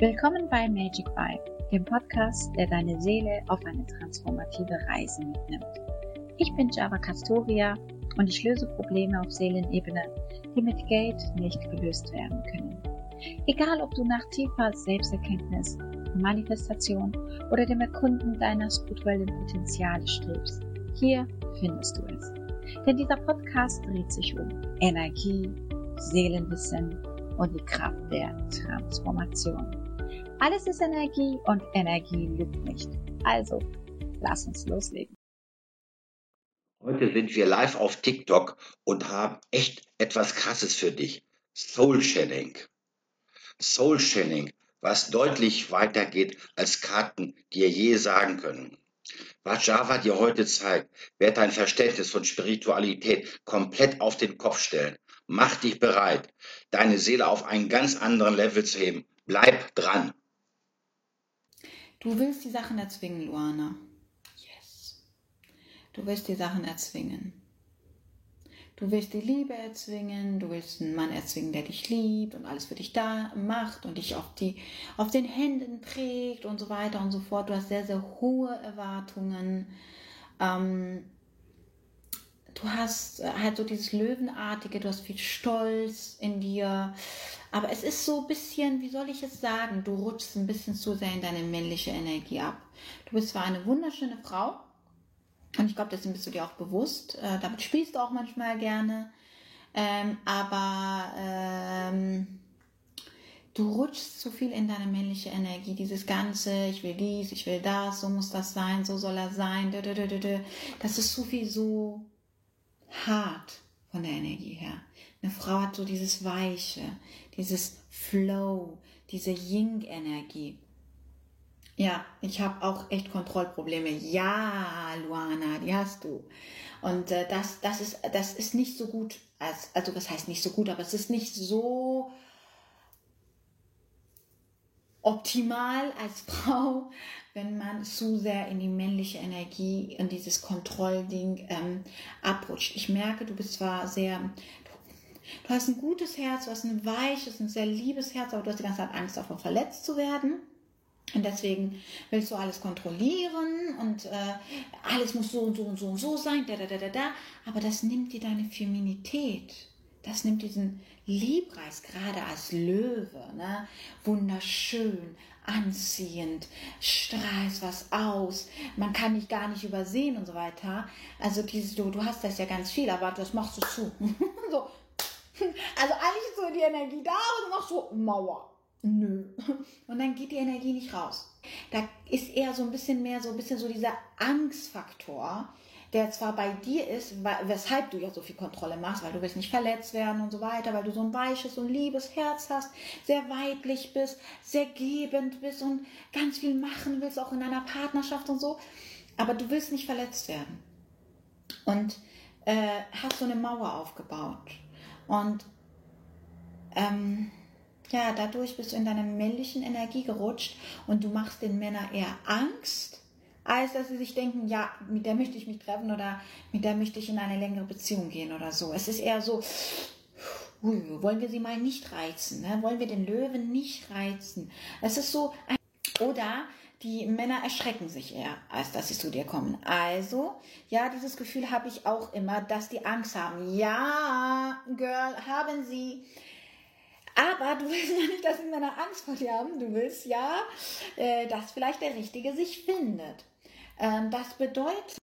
Willkommen bei Magic Vibe, dem Podcast, der deine Seele auf eine transformative Reise mitnimmt. Ich bin Java Castoria und ich löse Probleme auf Seelenebene, die mit Geld nicht gelöst werden können. Egal, ob du nach tiefer Selbsterkenntnis, Manifestation oder dem Erkunden deiner spirituellen Potenziale strebst, hier findest du es. Denn dieser Podcast dreht sich um Energie, Seelenwissen und die Kraft der Transformation. Alles ist Energie und Energie lügt nicht. Also, lass uns loslegen. Heute sind wir live auf TikTok und haben echt etwas Krasses für dich. Soul Channing. Soul Channing, was deutlich weitergeht als Karten dir je sagen können. Was Java dir heute zeigt, wird dein Verständnis von Spiritualität komplett auf den Kopf stellen. Mach dich bereit, deine Seele auf einen ganz anderen Level zu heben. Bleib dran. Du willst die Sachen erzwingen, Luana. Yes. Du willst die Sachen erzwingen. Du willst die Liebe erzwingen, du willst einen Mann erzwingen, der dich liebt und alles für dich da macht und dich auf, die, auf den Händen trägt und so weiter und so fort. Du hast sehr, sehr hohe Erwartungen. Ähm, du hast äh, halt so dieses Löwenartige, du hast viel Stolz in dir. Aber es ist so ein bisschen, wie soll ich es sagen, du rutschst ein bisschen zu sehr in deine männliche Energie ab. Du bist zwar eine wunderschöne Frau, und ich glaube, dessen bist du dir auch bewusst. Äh, damit spielst du auch manchmal gerne. Ähm, aber ähm, du rutschst zu viel in deine männliche Energie. Dieses Ganze, ich will dies, ich will das, so muss das sein, so soll er sein. Das ist zu viel so hart von der Energie her. Eine Frau hat so dieses Weiche, dieses Flow, diese Ying-Energie. Ja, ich habe auch echt Kontrollprobleme. Ja, Luana, die hast du. Und äh, das, das, ist, das ist nicht so gut, als, also was heißt nicht so gut, aber es ist nicht so optimal als Frau, wenn man zu sehr in die männliche Energie und dieses Kontrollding ähm, abrutscht. Ich merke, du bist zwar sehr, du, du hast ein gutes Herz, du hast ein weiches, ein sehr liebes Herz, aber du hast die ganze Zeit Angst davor, verletzt zu werden. Und deswegen willst du alles kontrollieren und äh, alles muss so und so und so und so sein, da, da, da, da, da. Aber das nimmt dir deine Feminität. Das nimmt diesen Liebreiz, gerade als Löwe, ne? wunderschön, anziehend, strahlst was aus, man kann dich gar nicht übersehen und so weiter. Also dieses, du, du hast das ja ganz viel, aber das machst du zu. so. Also eigentlich ist so die Energie da und machst so Mauer. Nö. Und dann geht die Energie nicht raus. Da ist eher so ein bisschen mehr, so ein bisschen so dieser Angstfaktor, der zwar bei dir ist, weshalb du ja so viel Kontrolle machst, weil du willst nicht verletzt werden und so weiter, weil du so ein weiches und liebes Herz hast, sehr weiblich bist, sehr gebend bist und ganz viel machen willst, auch in einer Partnerschaft und so. Aber du willst nicht verletzt werden. Und äh, hast so eine Mauer aufgebaut. Und ähm, ja, dadurch bist du in deiner männlichen Energie gerutscht und du machst den Männern eher Angst als dass sie sich denken, ja, mit der möchte ich mich treffen oder mit der möchte ich in eine längere Beziehung gehen oder so. Es ist eher so, wollen wir sie mal nicht reizen, ne? wollen wir den Löwen nicht reizen. Es ist so, oder die Männer erschrecken sich eher, als dass sie zu dir kommen. Also, ja, dieses Gefühl habe ich auch immer, dass die Angst haben. Ja, Girl, haben sie. Aber du willst ja nicht, dass die Männer Angst vor dir haben. Du willst ja, äh, dass vielleicht der Richtige sich findet. Ähm, das bedeutet,